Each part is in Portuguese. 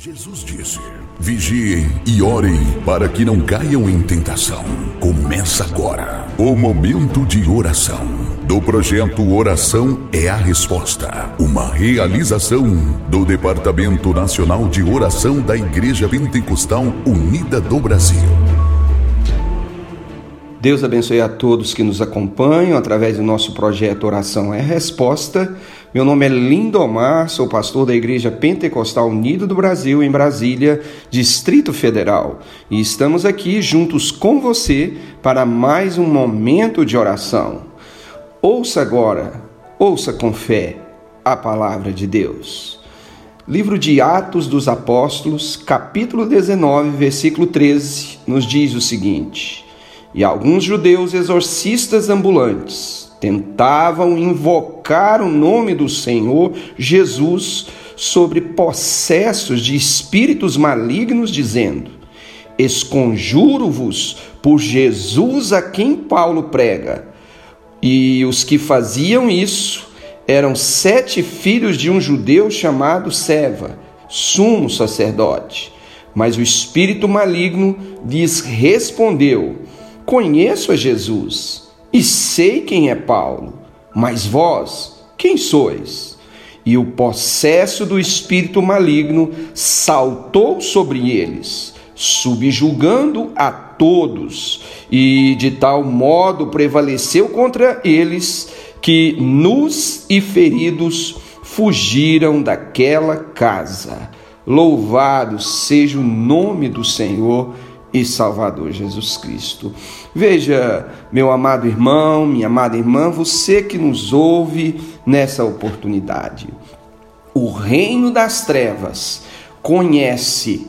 Jesus disse: Vigiem e orem para que não caiam em tentação. Começa agora o momento de oração do projeto Oração é a Resposta, uma realização do Departamento Nacional de Oração da Igreja Pentecostal Unida do Brasil. Deus abençoe a todos que nos acompanham através do nosso projeto Oração é a Resposta. Meu nome é Lindomar, sou pastor da Igreja Pentecostal Unida do Brasil, em Brasília, Distrito Federal. E estamos aqui juntos com você para mais um momento de oração. Ouça agora, ouça com fé a palavra de Deus. Livro de Atos dos Apóstolos, capítulo 19, versículo 13, nos diz o seguinte: E alguns judeus exorcistas ambulantes tentavam invocar o nome do Senhor Jesus sobre possessos de espíritos malignos, dizendo: Esconjuro-vos por Jesus a quem Paulo prega. E os que faziam isso eram sete filhos de um judeu chamado Seva, sumo sacerdote. Mas o espírito maligno lhes respondeu: Conheço a Jesus e sei quem é Paulo, mas vós, quem sois? E o possesso do espírito maligno saltou sobre eles, subjugando a todos, e de tal modo prevaleceu contra eles que nus e feridos fugiram daquela casa. Louvado seja o nome do Senhor e Salvador Jesus Cristo. Veja, meu amado irmão, minha amada irmã, você que nos ouve nessa oportunidade. O reino das trevas conhece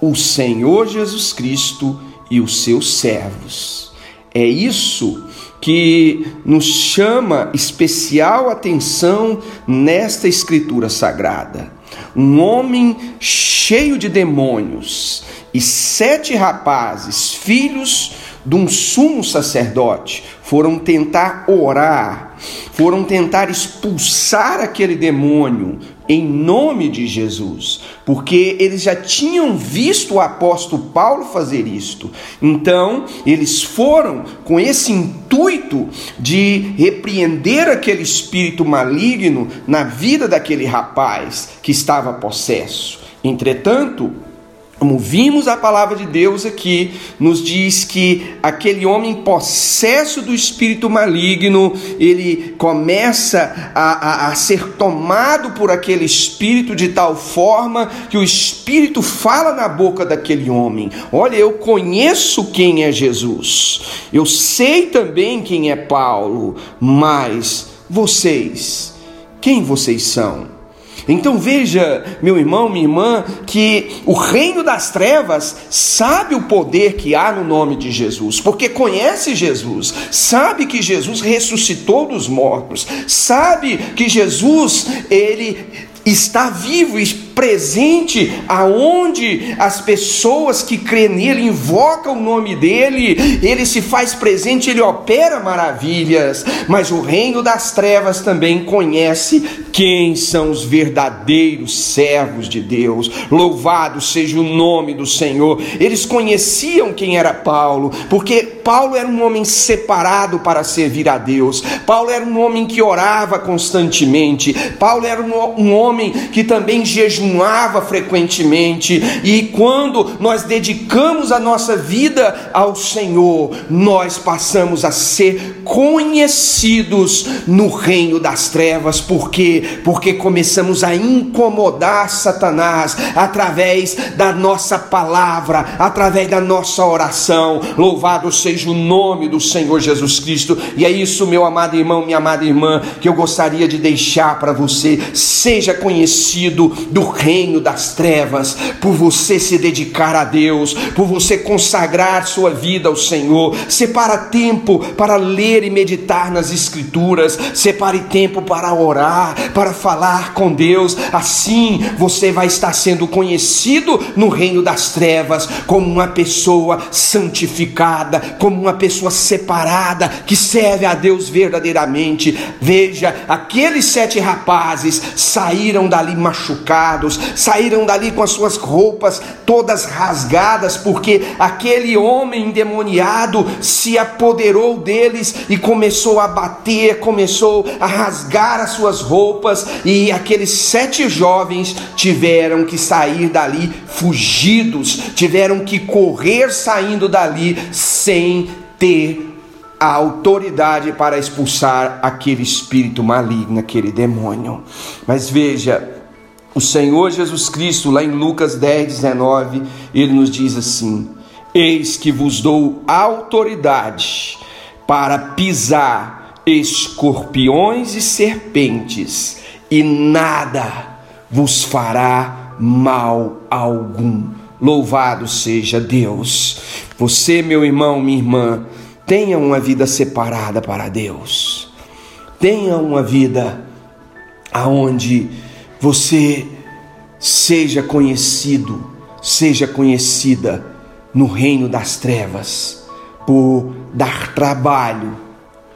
o Senhor Jesus Cristo e os seus servos. É isso que nos chama especial atenção nesta escritura sagrada. Um homem cheio de demônios e sete rapazes, filhos de um sumo sacerdote, foram tentar orar, foram tentar expulsar aquele demônio em nome de Jesus, porque eles já tinham visto o apóstolo Paulo fazer isto. Então, eles foram com esse intuito de repreender aquele espírito maligno na vida daquele rapaz que estava possesso. Entretanto, como vimos a palavra de Deus aqui, nos diz que aquele homem possesso do espírito maligno, ele começa a, a, a, ser tomado por aquele espírito de tal forma que o espírito fala na boca daquele homem: Olha, eu conheço quem é Jesus, eu sei também quem é Paulo, mas vocês, quem vocês são? Então veja, meu irmão, minha irmã, que o reino das trevas sabe o poder que há no nome de Jesus, porque conhece Jesus, sabe que Jesus ressuscitou dos mortos, sabe que Jesus ele está vivo e presente aonde as pessoas que crêem nele invocam o nome dele, ele se faz presente, ele opera maravilhas, mas o reino das trevas também conhece quem são os verdadeiros servos de Deus. Louvado seja o nome do Senhor. Eles conheciam quem era Paulo, porque Paulo era um homem separado para servir a Deus. Paulo era um homem que orava constantemente. Paulo era um homem que também jejuava jejuava frequentemente, e quando nós dedicamos a nossa vida ao Senhor, nós passamos a ser conhecidos no reino das trevas, por quê? Porque começamos a incomodar Satanás através da nossa palavra, através da nossa oração. Louvado seja o nome do Senhor Jesus Cristo, e é isso, meu amado irmão, minha amada irmã, que eu gostaria de deixar para você. Seja conhecido do reino das trevas, por você se dedicar a Deus, por você consagrar sua vida ao Senhor. Separa tempo para ler e meditar nas Escrituras, separe tempo para orar, para falar com Deus. Assim você vai estar sendo conhecido no reino das trevas como uma pessoa santificada, como uma pessoa separada que serve a Deus verdadeiramente. Veja, aqueles sete rapazes saíram dali machucados saíram dali com as suas roupas todas rasgadas, porque aquele homem endemoniado se apoderou deles e começou a bater, começou a rasgar as suas roupas, e aqueles sete jovens tiveram que sair dali fugidos, tiveram que correr saindo dali sem ter a autoridade para expulsar aquele espírito maligno, aquele demônio. Mas veja, o Senhor Jesus Cristo, lá em Lucas 10, 19, ele nos diz assim: Eis que vos dou autoridade para pisar escorpiões e serpentes, e nada vos fará mal algum. Louvado seja Deus. Você, meu irmão, minha irmã, Tenha uma vida separada para Deus. Tenha uma vida aonde você seja conhecido, seja conhecida no reino das trevas por dar trabalho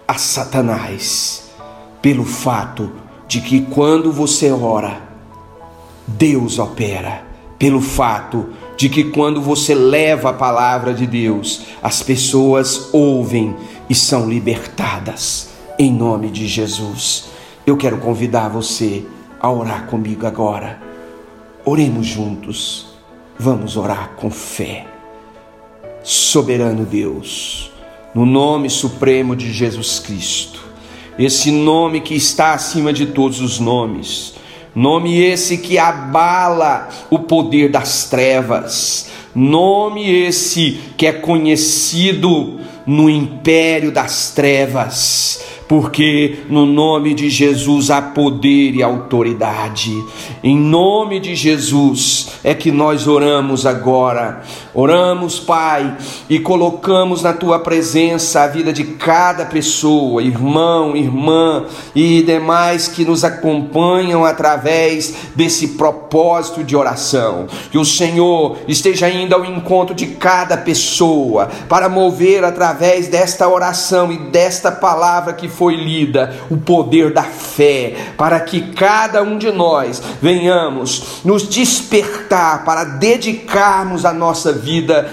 a Satanás, pelo fato de que quando você ora, Deus opera, pelo fato de que quando você leva a palavra de Deus, as pessoas ouvem e são libertadas. Em nome de Jesus. Eu quero convidar você a orar comigo agora. Oremos juntos. Vamos orar com fé. Soberano Deus, no nome supremo de Jesus Cristo, esse nome que está acima de todos os nomes Nome esse que abala o poder das trevas. Nome esse que é conhecido no império das trevas porque no nome de Jesus há poder e autoridade. Em nome de Jesus é que nós oramos agora. Oramos, Pai, e colocamos na tua presença a vida de cada pessoa, irmão, irmã e demais que nos acompanham através desse propósito de oração. Que o Senhor esteja indo ao encontro de cada pessoa para mover através desta oração e desta palavra que foi lida, o poder da fé, para que cada um de nós venhamos nos despertar para dedicarmos a nossa vida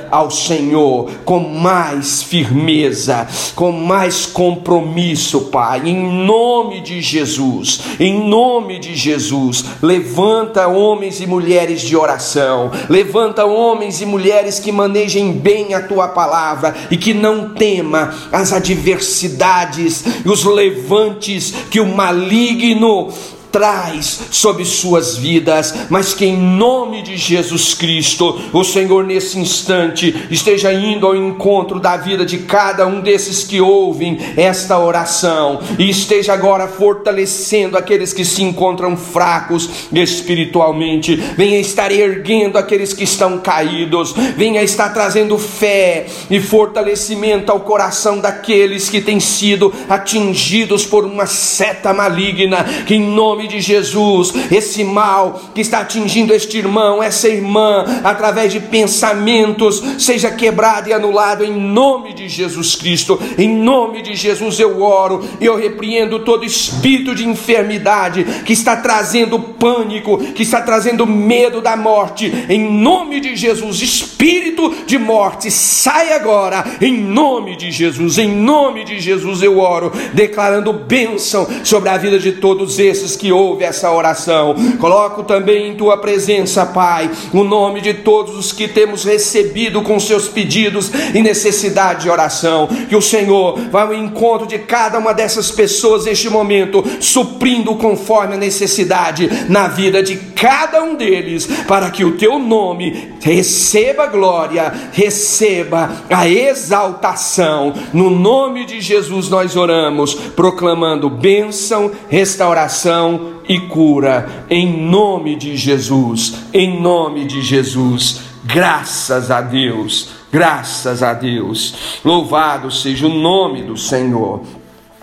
ao Senhor com mais firmeza, com mais compromisso, Pai, em nome de Jesus, em nome de Jesus, levanta homens e mulheres de oração, levanta homens e mulheres que manejem bem a tua palavra e que não tema as adversidades, os os levantes que o maligno traz sobre suas vidas, mas que em nome de Jesus Cristo, o Senhor nesse instante esteja indo ao encontro da vida de cada um desses que ouvem esta oração e esteja agora fortalecendo aqueles que se encontram fracos espiritualmente, venha estar erguendo aqueles que estão caídos, venha estar trazendo fé e fortalecimento ao coração daqueles que têm sido atingidos por uma seta maligna, que em nome nome de Jesus, esse mal que está atingindo este irmão, essa irmã, através de pensamentos, seja quebrado e anulado em nome de Jesus Cristo. Em nome de Jesus eu oro e eu repreendo todo espírito de enfermidade que está trazendo pânico, que está trazendo medo da morte. Em nome de Jesus, espírito de morte, sai agora. Em nome de Jesus, em nome de Jesus eu oro, declarando bênção sobre a vida de todos esses que ouve essa oração. Coloco também em tua presença, Pai, o nome de todos os que temos recebido com seus pedidos e necessidade de oração. Que o Senhor vá ao encontro de cada uma dessas pessoas neste momento, suprindo conforme a necessidade na vida de cada um deles, para que o teu nome receba glória, receba a exaltação. No nome de Jesus nós oramos, proclamando bênção, restauração e cura, em nome de Jesus, em nome de Jesus. Graças a Deus, graças a Deus. Louvado seja o nome do Senhor.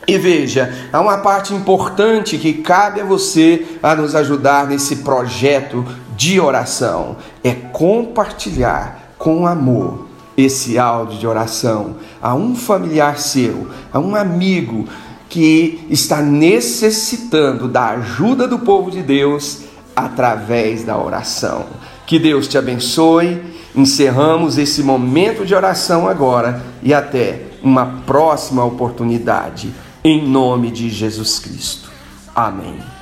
E veja, há uma parte importante que cabe a você a nos ajudar nesse projeto de oração: é compartilhar com amor esse áudio de oração a um familiar seu, a um amigo que está necessitando da ajuda do povo de Deus através da oração. Que Deus te abençoe. Encerramos esse momento de oração agora e até uma próxima oportunidade. Em nome de Jesus Cristo. Amém.